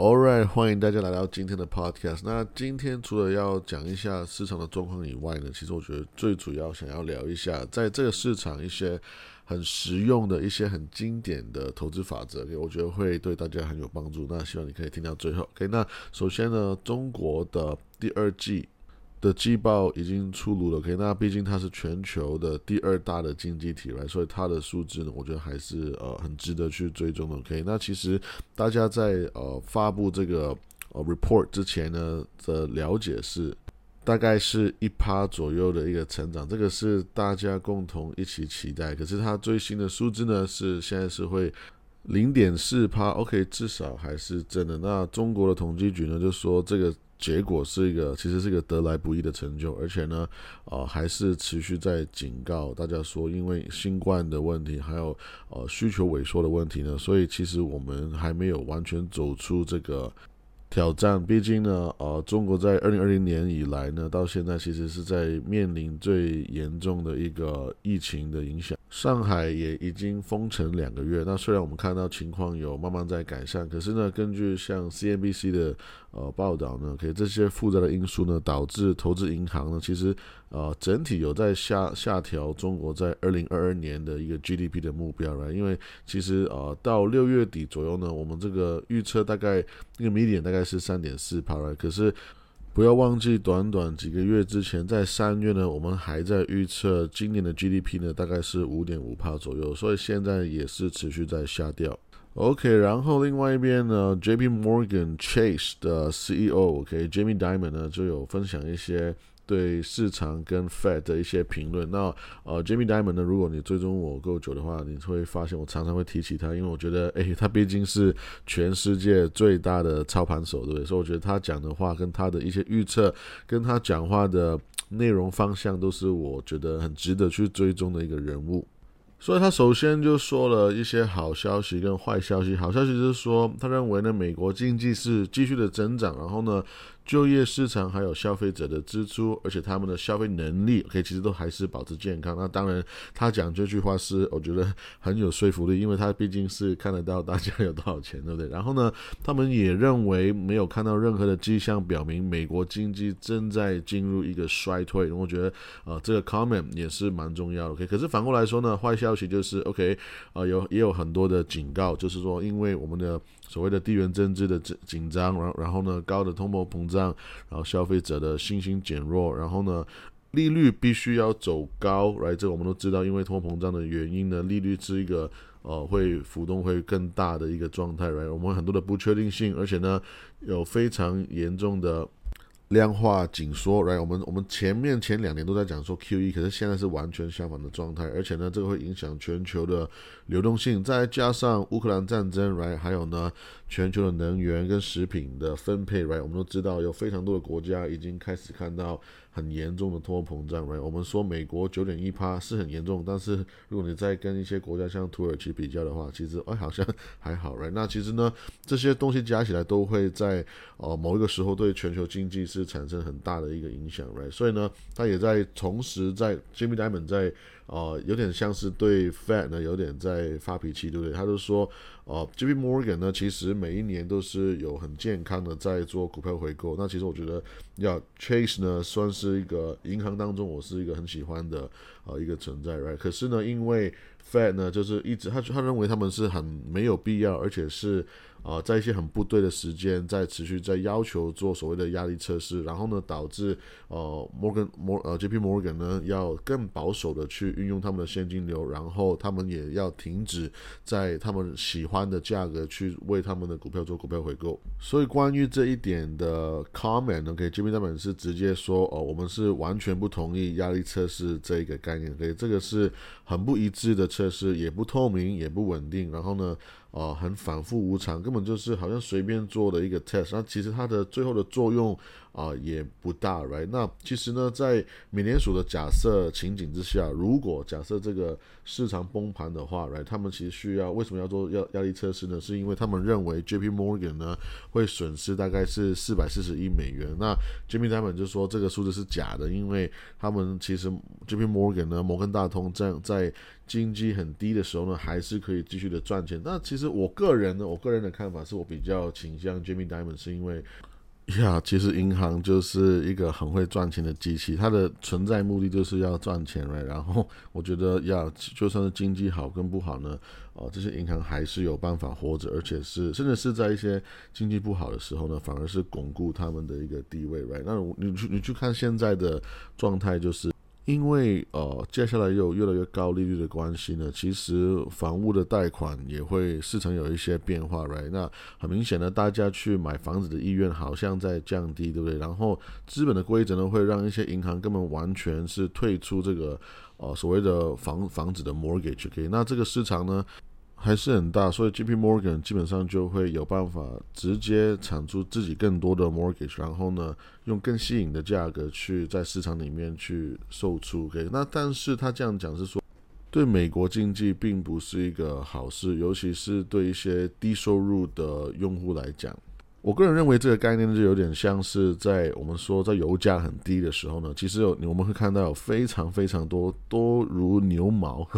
All right，欢迎大家来到今天的 Podcast。那今天除了要讲一下市场的状况以外呢，其实我觉得最主要想要聊一下，在这个市场一些很实用的一些很经典的投资法则，我觉得会对大家很有帮助。那希望你可以听到最后。OK，那首先呢，中国的第二季。的季报已经出炉了，OK，那毕竟它是全球的第二大的经济体来，所以它的数字呢，我觉得还是呃很值得去追踪的，OK。那其实大家在呃发布这个呃 report 之前呢的了解是，大概是一趴左右的一个成长，这个是大家共同一起期待。可是它最新的数字呢是现在是会零点四趴，OK，至少还是真的。那中国的统计局呢就说这个。结果是一个，其实是一个得来不易的成就，而且呢，呃，还是持续在警告大家说，因为新冠的问题，还有呃需求萎缩的问题呢，所以其实我们还没有完全走出这个。挑战，毕竟呢，呃，中国在二零二零年以来呢，到现在其实是在面临最严重的一个疫情的影响。上海也已经封城两个月。那虽然我们看到情况有慢慢在改善，可是呢，根据像 CNBC 的呃报道呢，可以这些复杂的因素呢，导致投资银行呢，其实呃整体有在下下调中国在二零二二年的一个 GDP 的目标了。因为其实呃到六月底左右呢，我们这个预测大概那个 median 大概。是三点四帕了，可是不要忘记，短短几个月之前，在三月呢，我们还在预测今年的 GDP 呢，大概是五点五帕左右，所以现在也是持续在下掉。OK，然后另外一边呢，JP Morgan Chase 的 CEO，OK，Jamie Dimon 呢就有分享一些。对市场跟 Fed 的一些评论，那呃，Jamie Dimon 呢？如果你追踪我够久的话，你会发现我常常会提起他，因为我觉得，诶，他毕竟是全世界最大的操盘手，对不对？所以我觉得他讲的话跟他的一些预测，跟他讲话的内容方向，都是我觉得很值得去追踪的一个人物。所以他首先就说了一些好消息跟坏消息。好消息就是说，他认为呢，美国经济是继续的增长，然后呢。就业市场还有消费者的支出，而且他们的消费能力，OK，其实都还是保持健康。那当然，他讲这句话是我觉得很有说服力，因为他毕竟是看得到大家有多少钱，对不对？然后呢，他们也认为没有看到任何的迹象表明美国经济正在进入一个衰退。我觉得呃，这个 comment 也是蛮重要的。OK，可是反过来说呢，坏消息就是 OK，呃，有也有很多的警告，就是说因为我们的所谓的地缘政治的紧紧张，然然后呢，高的通货膨胀。然后消费者的信心减弱，然后呢，利率必须要走高，来，这个我们都知道，因为通货膨胀的原因呢，利率是一个呃会浮动会更大的一个状态，来，我们很多的不确定性，而且呢，有非常严重的。量化紧缩，right？我们我们前面前两年都在讲说 QE，可是现在是完全相反的状态，而且呢，这个会影响全球的流动性，再加上乌克兰战争，right？还有呢，全球的能源跟食品的分配，right？我们都知道有非常多的国家已经开始看到。很严重的通货膨胀，right？我们说美国九点一趴是很严重，但是如果你再跟一些国家像土耳其比较的话，其实哎好像 还好，right？那其实呢，这些东西加起来都会在呃某一个时候对全球经济是产生很大的一个影响，right？所以呢，他也在同时在 Jimmy Diamond 在呃有点像是对 Fed 呢有点在发脾气，对不对？他就说。哦，J.P. Morgan 呢，其实每一年都是有很健康的在做股票回购。那其实我觉得，要 Chase 呢，算是一个银行当中我是一个很喜欢的呃一个存在，right？可是呢，因为 Fed 呢，就是一直他他认为他们是很没有必要，而且是。啊，在一些很不对的时间，在持续在要求做所谓的压力测试，然后呢，导致呃，Morgan 摩呃 J P Morgan 呢要更保守的去运用他们的现金流，然后他们也要停止在他们喜欢的价格去为他们的股票做股票回购。所以关于这一点的 comment 呢，OK，J P 他们是直接说哦，我们是完全不同意压力测试这一个概念，OK，这个是很不一致的测试，也不透明，也不稳定，然后呢。哦，很反复无常，根本就是好像随便做的一个 test，那其实它的最后的作用。啊，也不大，right？那其实呢，在美联储的假设情景之下，如果假设这个市场崩盘的话，right？他们其实需要为什么要做压压力测试呢？是因为他们认为 J.P. Morgan 呢会损失大概是四百四十亿美元。那 Jimmy Diamond 就说这个数字是假的，因为他们其实 J.P. Morgan 呢，摩根大通这样在经济很低的时候呢，还是可以继续的赚钱。那其实。我个人呢，我个人的看法是我比较倾向 Jamie Diamond，是因为。呀，其实银行就是一个很会赚钱的机器，它的存在目的就是要赚钱了然后我觉得，呀，就算是经济好跟不好呢，哦，这些银行还是有办法活着，而且是甚至是在一些经济不好的时候呢，反而是巩固他们的一个地位，right？那你去你去看现在的状态就是。因为呃，接下来有越来越高利率的关系呢，其实房屋的贷款也会市场有一些变化，right？那很明显呢，大家去买房子的意愿好像在降低，对不对？然后资本的规则呢，会让一些银行根本完全是退出这个呃所谓的房房子的 mortgage，OK？那这个市场呢？还是很大，所以 J P Morgan 基本上就会有办法直接产出自己更多的 mortgage，然后呢，用更吸引的价格去在市场里面去售出。OK，那但是他这样讲是说，对美国经济并不是一个好事，尤其是对一些低收入的用户来讲。我个人认为这个概念就有点像是在我们说在油价很低的时候呢，其实有我们会看到有非常非常多多如牛毛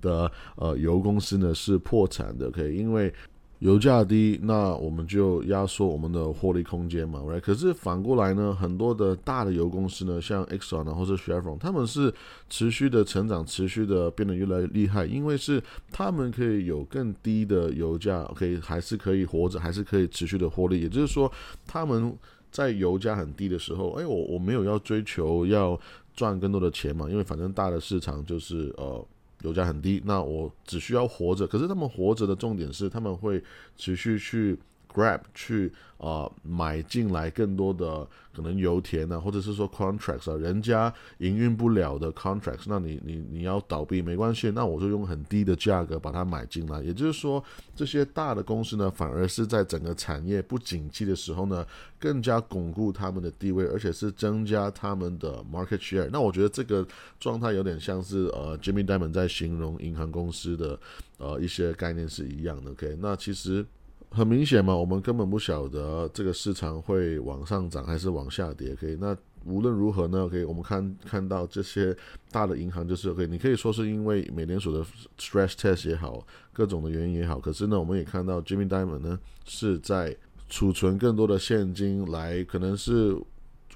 的呃油公司呢是破产的，可以因为。油价低，那我们就压缩我们的获利空间嘛来可是反过来呢，很多的大的油公司呢，像 Exxon 或者 Chevron，他们是持续的成长，持续的变得越来越厉害，因为是他们可以有更低的油价，OK，还是可以活着，还是可以持续的获利。也就是说，他们在油价很低的时候，哎，我我没有要追求要赚更多的钱嘛，因为反正大的市场就是呃。油价很低，那我只需要活着。可是他们活着的重点是，他们会持续去。Grab 去啊买进来更多的可能油田啊，或者是说 contracts 啊，人家营运不了的 contracts，那你你你要倒闭没关系，那我就用很低的价格把它买进来。也就是说，这些大的公司呢，反而是在整个产业不景气的时候呢，更加巩固他们的地位，而且是增加他们的 market share。那我觉得这个状态有点像是呃 Jimmy Diamond 在形容银行公司的呃一些概念是一样的。OK，那其实。很明显嘛，我们根本不晓得这个市场会往上涨还是往下跌。可以，那无论如何呢？可以，我们看看到这些大的银行就是可以你可以说是因为美联储的 stress test 也好，各种的原因也好。可是呢，我们也看到 Jimmy Diamond 呢是在储存更多的现金来，可能是。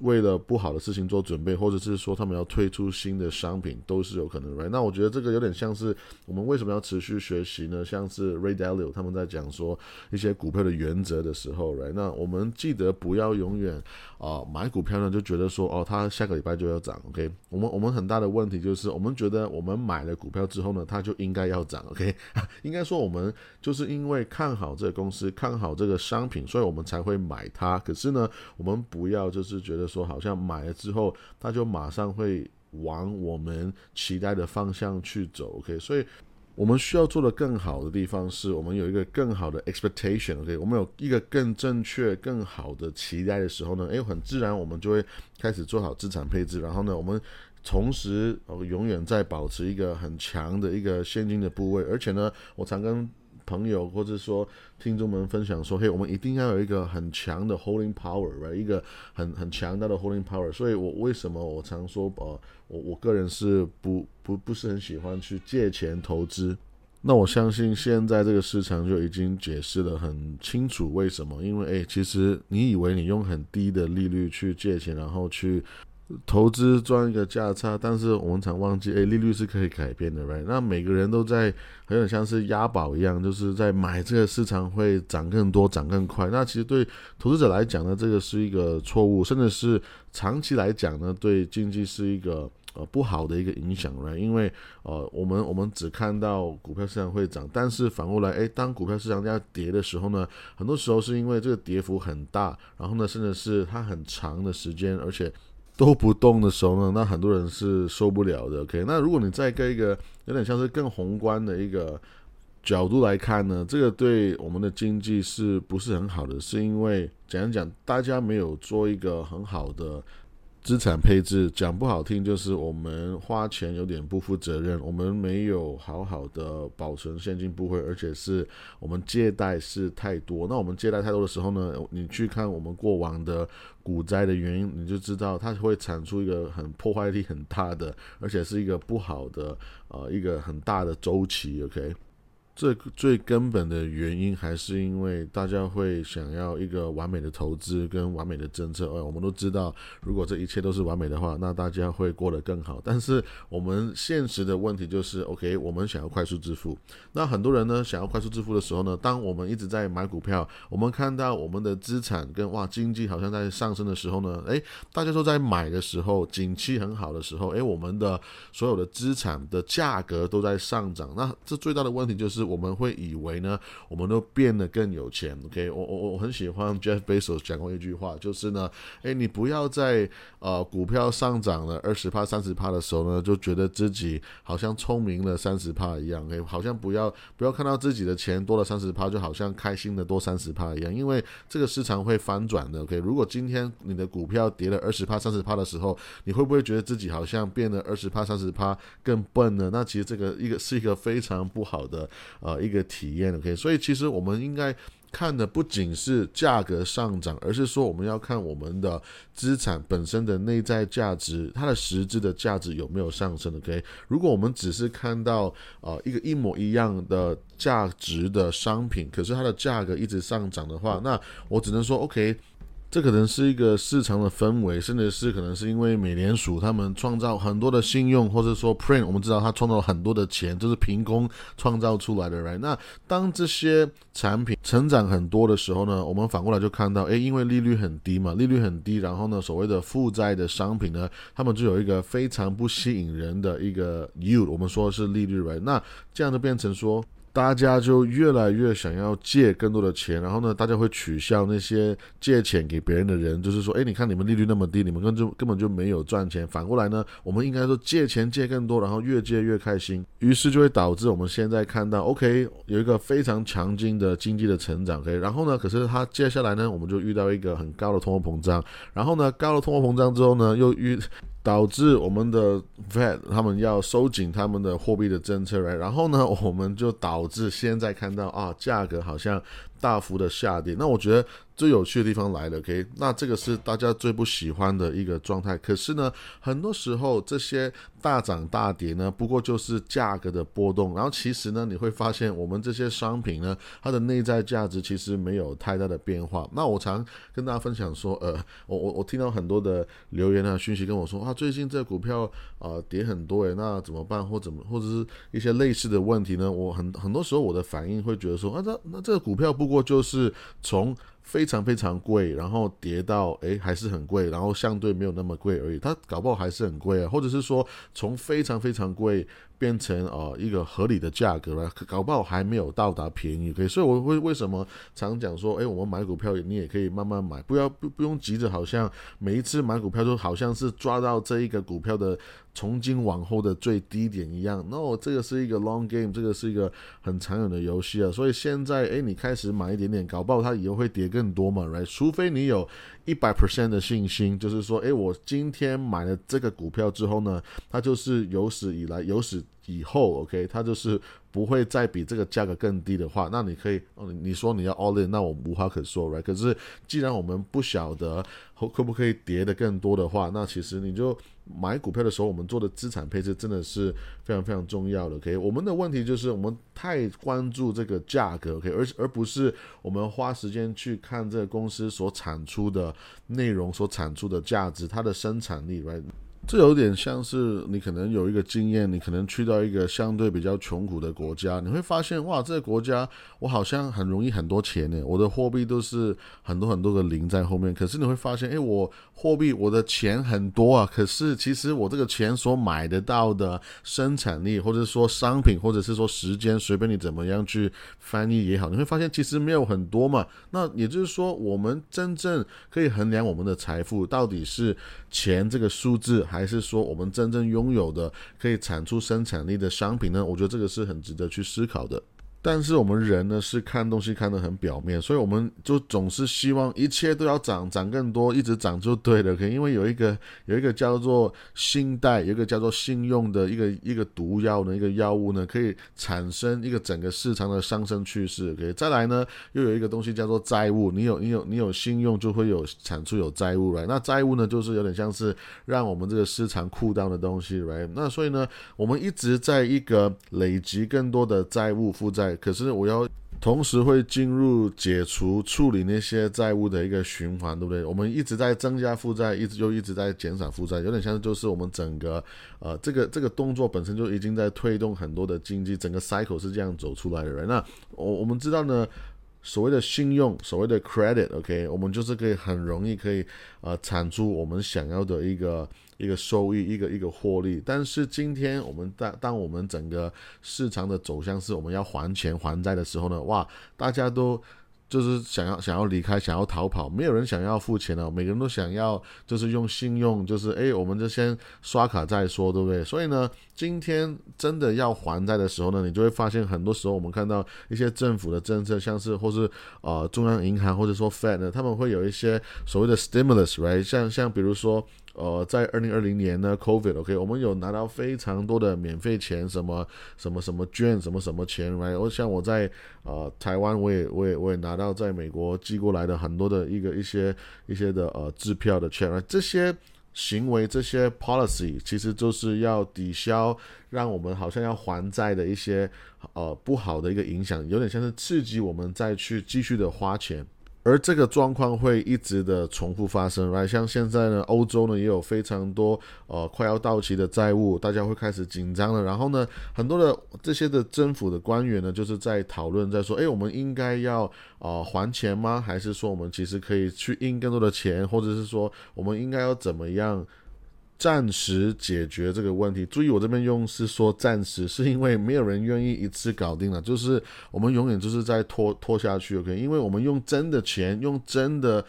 为了不好的事情做准备，或者是说他们要推出新的商品，都是有可能。Right？那我觉得这个有点像是我们为什么要持续学习呢？像是 Ray Dalio 他们在讲说一些股票的原则的时候，Right？那我们记得不要永远啊买股票呢就觉得说哦，它下个礼拜就要涨。OK？我们我们很大的问题就是我们觉得我们买了股票之后呢，它就应该要涨。OK？应该说我们就是因为看好这个公司，看好这个商品，所以我们才会买它。可是呢，我们不要就是觉得。说好像买了之后，它就马上会往我们期待的方向去走。OK，所以我们需要做的更好的地方是，我们有一个更好的 expectation。OK，我们有一个更正确、更好的期待的时候呢，诶，很自然我们就会开始做好资产配置。然后呢，我们同时哦，永远在保持一个很强的一个现金的部位。而且呢，我常跟朋友或者说听众们分享说：“嘿，我们一定要有一个很强的 holding power 吧一个很很强大的 holding power。所以，我为什么我常说，呃，我我个人是不不不是很喜欢去借钱投资。那我相信现在这个市场就已经解释的很清楚为什么。因为，诶，其实你以为你用很低的利率去借钱，然后去。投资赚一个价差，但是我们常忘记，哎，利率是可以改变的，right？那每个人都在，有点像是押宝一样，就是在买这个市场会涨更多、涨更快。那其实对投资者来讲呢，这个是一个错误，甚至是长期来讲呢，对经济是一个呃不好的一个影响，right？因为呃，我们我们只看到股票市场会涨，但是反过来，哎，当股票市场要跌的时候呢，很多时候是因为这个跌幅很大，然后呢，甚至是它很长的时间，而且。都不动的时候呢，那很多人是受不了的。OK，那如果你再跟一个有点像是更宏观的一个角度来看呢，这个对我们的经济是不是很好的？是因为讲一讲，大家没有做一个很好的。资产配置讲不好听，就是我们花钱有点不负责任，我们没有好好的保存现金部位，而且是我们借贷是太多。那我们借贷太多的时候呢，你去看我们过往的股灾的原因，你就知道它会产出一个很破坏力很大的，而且是一个不好的呃一个很大的周期。OK。这最根本的原因还是因为大家会想要一个完美的投资跟完美的政策。哎，我们都知道，如果这一切都是完美的话，那大家会过得更好。但是我们现实的问题就是，OK，我们想要快速致富。那很多人呢，想要快速致富的时候呢，当我们一直在买股票，我们看到我们的资产跟哇经济好像在上升的时候呢，诶，大家都在买的时候，景气很好的时候，诶，我们的所有的资产的价格都在上涨。那这最大的问题就是。我们会以为呢，我们都变得更有钱。OK，我我我很喜欢 Jeff Bezos 讲过一句话，就是呢，哎，你不要在呃股票上涨了二十趴、三十趴的时候呢，就觉得自己好像聪明了三十趴一样。哎，好像不要不要看到自己的钱多了三十趴，就好像开心的多三十趴一样，因为这个市场会翻转的。OK，如果今天你的股票跌了二十趴、三十趴的时候，你会不会觉得自己好像变得二十趴、三十趴更笨呢？那其实这个一个是一个非常不好的。呃，一个体验，OK，所以其实我们应该看的不仅是价格上涨，而是说我们要看我们的资产本身的内在价值，它的实质的价值有没有上升，OK？如果我们只是看到呃一个一模一样的价值的商品，可是它的价格一直上涨的话，那我只能说 OK。这可能是一个市场的氛围，甚至是可能是因为美联储他们创造很多的信用，或者说 print，我们知道它创造了很多的钱，就是凭空创造出来的，right？那当这些产品成长很多的时候呢，我们反过来就看到，诶，因为利率很低嘛，利率很低，然后呢，所谓的负债的商品呢，他们就有一个非常不吸引人的一个 yield，我们说是利率，right？那这样就变成说。大家就越来越想要借更多的钱，然后呢，大家会取笑那些借钱给别人的人，就是说，哎，你看你们利率那么低，你们根本就根本就没有赚钱。反过来呢，我们应该说借钱借更多，然后越借越开心，于是就会导致我们现在看到，OK，有一个非常强劲的经济的成长，OK，然后呢，可是它接下来呢，我们就遇到一个很高的通货膨胀，然后呢，高的通货膨胀之后呢，又遇。导致我们的 Fed 他们要收紧他们的货币的政策，然后呢，我们就导致现在看到啊，价格好像。大幅的下跌，那我觉得最有趣的地方来了，OK？那这个是大家最不喜欢的一个状态。可是呢，很多时候这些大涨大跌呢，不过就是价格的波动。然后其实呢，你会发现我们这些商品呢，它的内在价值其实没有太大的变化。那我常跟大家分享说，呃，我我我听到很多的留言啊、讯息跟我说啊，最近这股票啊跌很多诶，那怎么办？或怎么或者是一些类似的问题呢？我很很多时候我的反应会觉得说啊，这那这个股票不。不过就是从非常非常贵，然后跌到诶还是很贵，然后相对没有那么贵而已。它搞不好还是很贵啊，或者是说从非常非常贵变成呃一个合理的价格了，搞不好还没有到达便宜。可以，所以我会为什么常讲说，诶，我们买股票你也可以慢慢买，不要不不用急着，好像每一次买股票都好像是抓到这一个股票的。从今往后的最低点一样。那我这个是一个 long game，这个是一个很长远的游戏啊。所以现在，哎，你开始买一点点，搞不好它以后会跌更多嘛来除非你有一百 percent 的信心，就是说，哎，我今天买了这个股票之后呢，它就是有史以来有史以后，OK，它就是不会再比这个价格更低的话，那你可以，你说你要 all in，那我无话可说，right？可是既然我们不晓得可不可以跌的更多的话，那其实你就。买股票的时候，我们做的资产配置真的是非常非常重要的。OK，我们的问题就是我们太关注这个价格，OK，而而不是我们花时间去看这个公司所产出的内容、所产出的价值、它的生产力，Right？这有点像是你可能有一个经验，你可能去到一个相对比较穷苦的国家，你会发现哇，这个国家我好像很容易很多钱呢，我的货币都是很多很多的零在后面。可是你会发现，哎，我货币我的钱很多啊，可是其实我这个钱所买得到的生产力，或者说商品，或者是说时间，随便你怎么样去翻译也好，你会发现其实没有很多嘛。那也就是说，我们真正可以衡量我们的财富到底是钱这个数字。还是说，我们真正拥有的可以产出生产力的商品呢？我觉得这个是很值得去思考的。但是我们人呢是看东西看得很表面，所以我们就总是希望一切都要涨，涨更多，一直涨就对了。可因为有一个 有一个叫做信贷，有一个叫做信用的一个一个毒药呢，一个药物呢，可以产生一个整个市场的上升趋势。可以再来呢，又有一个东西叫做债务，你有你有你有信用就会有产出有债务来。那债务呢，就是有点像是让我们这个市场酷到的东西来。那所以呢，我们一直在一个累积更多的债务负债。可是我要同时会进入解除处理那些债务的一个循环，对不对？我们一直在增加负债，一直又一直在减少负债，有点像就是我们整个呃这个 这个动作本身就已经在推动很多的经济，整个 cycle 是这样走出来的。人，那我我们知道呢。所谓的信用，所谓的 credit，OK，我们就是可以很容易可以呃产出我们想要的一个一个收益，一个一个获利。但是今天我们当当我们整个市场的走向是我们要还钱还债的时候呢，哇，大家都。就是想要想要离开，想要逃跑，没有人想要付钱了，每个人都想要就是用信用，就是哎，我们就先刷卡再说，对不对？所以呢，今天真的要还债的时候呢，你就会发现很多时候我们看到一些政府的政策，像是或是呃中央银行或者说 Fed 呢，他们会有一些所谓的 stimulus，right？像像比如说。呃，在二零二零年呢，COVID，OK，我们有拿到非常多的免费钱，什么什么什么券，什么什么钱来我像我在呃台湾，我也我也我也拿到在美国寄过来的很多的一个一些一些的呃支票的钱，这些行为这些 policy 其实就是要抵消，让我们好像要还债的一些呃不好的一个影响，有点像是刺激我们再去继续的花钱。而这个状况会一直的重复发生来像现在呢，欧洲呢也有非常多呃快要到期的债务，大家会开始紧张了。然后呢，很多的这些的政府的官员呢，就是在讨论，在说，哎，我们应该要啊还钱吗？还是说我们其实可以去印更多的钱，或者是说我们应该要怎么样？暂时解决这个问题。注意，我这边用是说暂时，是因为没有人愿意一次搞定了。就是我们永远就是在拖拖下去，OK？因为我们用真的钱，用真的。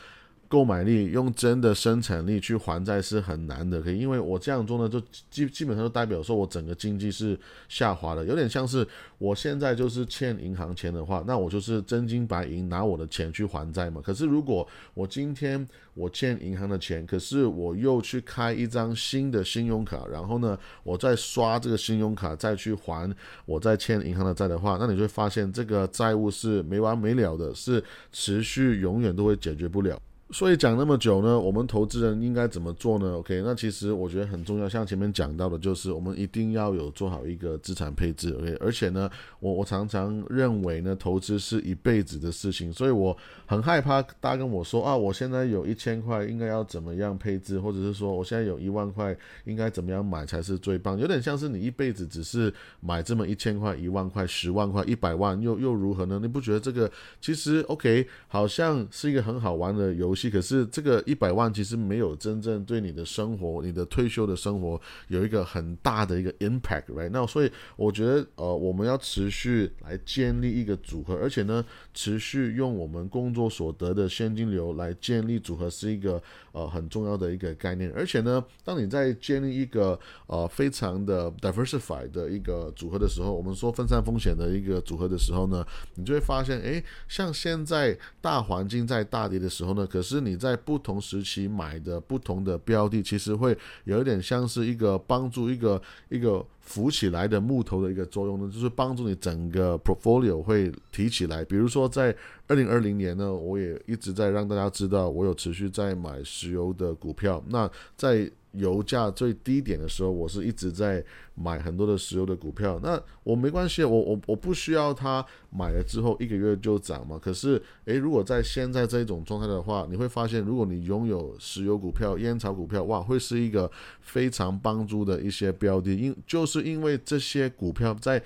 购买力用真的生产力去还债是很难的，可以，因为我这样做呢，就基基本上就代表说我整个经济是下滑的，有点像是我现在就是欠银行钱的话，那我就是真金白银拿我的钱去还债嘛。可是如果我今天我欠银行的钱，可是我又去开一张新的信用卡，然后呢，我再刷这个信用卡再去还我再欠银行的债的话，那你就会发现这个债务是没完没了的，是持续永远都会解决不了。所以讲那么久呢，我们投资人应该怎么做呢？OK，那其实我觉得很重要，像前面讲到的，就是我们一定要有做好一个资产配置。OK，而且呢，我我常常认为呢，投资是一辈子的事情，所以我很害怕大家跟我说啊，我现在有一千块，应该要怎么样配置，或者是说我现在有一万块，应该怎么样买才是最棒？有点像是你一辈子只是买这么一千块、一万块、十万块、一百万，又又如何呢？你不觉得这个其实 OK，好像是一个很好玩的游戏？可是这个一百万其实没有真正对你的生活、你的退休的生活有一个很大的一个 impact，right？那所以我觉得，呃，我们要持续来建立一个组合，而且呢，持续用我们工作所得的现金流来建立组合，是一个呃很重要的一个概念。而且呢，当你在建立一个呃非常的 diversified 的一个组合的时候，我们说分散风险的一个组合的时候呢，你就会发现，诶，像现在大环境在大跌的时候呢，可是你在不同时期买的不同的标的，其实会有一点像是一个帮助一个一个浮起来的木头的一个作用呢，就是帮助你整个 portfolio 会提起来。比如说在二零二零年呢，我也一直在让大家知道，我有持续在买石油的股票。那在油价最低点的时候，我是一直在买很多的石油的股票。那我没关系，我我我不需要它买了之后一个月就涨嘛。可是，诶，如果在现在这种状态的话，你会发现，如果你拥有石油股票、烟草股票，哇，会是一个非常帮助的一些标的。因就是因为这些股票在。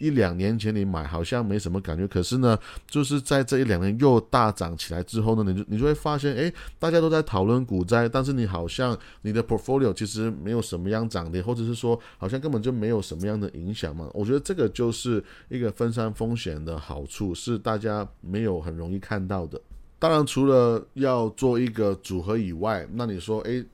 一两年前你买好像没什么感觉，可是呢，就是在这一两年又大涨起来之后呢，你就你就会发现，哎，大家都在讨论股灾，但是你好像你的 portfolio 其实没有什么样涨跌，或者是说好像根本就没有什么样的影响嘛。我觉得这个就是一个分散风险的好处，是大家没有很容易看到的。当然，除了要做一个组合以外，那你说，哎。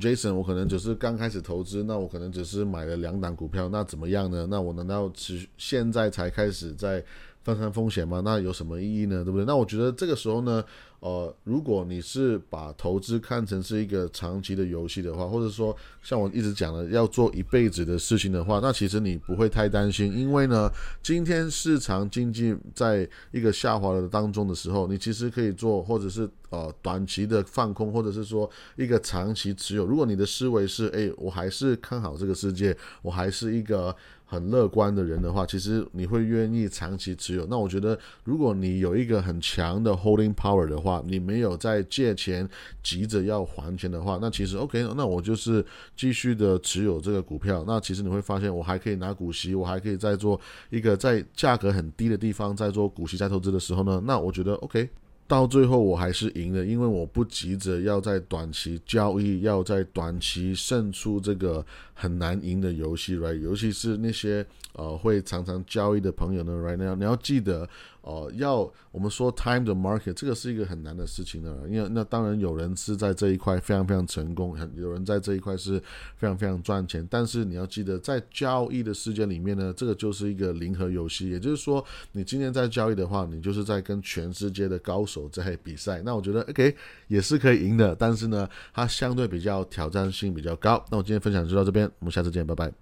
Jason，我可能只是刚开始投资，那我可能只是买了两档股票，那怎么样呢？那我难道持现在才开始在分散风险嘛？那有什么意义呢？对不对？那我觉得这个时候呢，呃，如果你是把投资看成是一个长期的游戏的话，或者说像我一直讲的要做一辈子的事情的话，那其实你不会太担心，因为呢，今天市场经济在一个下滑的当中的时候，你其实可以做，或者是呃短期的放空，或者是说一个长期持有。如果你的思维是，哎，我还是看好这个世界，我还是一个。很乐观的人的话，其实你会愿意长期持有。那我觉得，如果你有一个很强的 holding power 的话，你没有在借钱急着要还钱的话，那其实 OK，那我就是继续的持有这个股票。那其实你会发现，我还可以拿股息，我还可以再做一个在价格很低的地方再做股息再投资的时候呢，那我觉得 OK。到最后我还是赢了，因为我不急着要在短期交易，要在短期胜出这个很难赢的游戏，right？尤其是那些呃会常常交易的朋友呢，right now 你要记得。哦，要我们说 time the market，这个是一个很难的事情呢。因为那当然有人是在这一块非常非常成功，很有人在这一块是非常非常赚钱。但是你要记得，在交易的世界里面呢，这个就是一个零和游戏。也就是说，你今天在交易的话，你就是在跟全世界的高手在比赛。那我觉得 OK 也是可以赢的，但是呢，它相对比较挑战性比较高。那我今天分享就到这边，我们下次见，拜拜。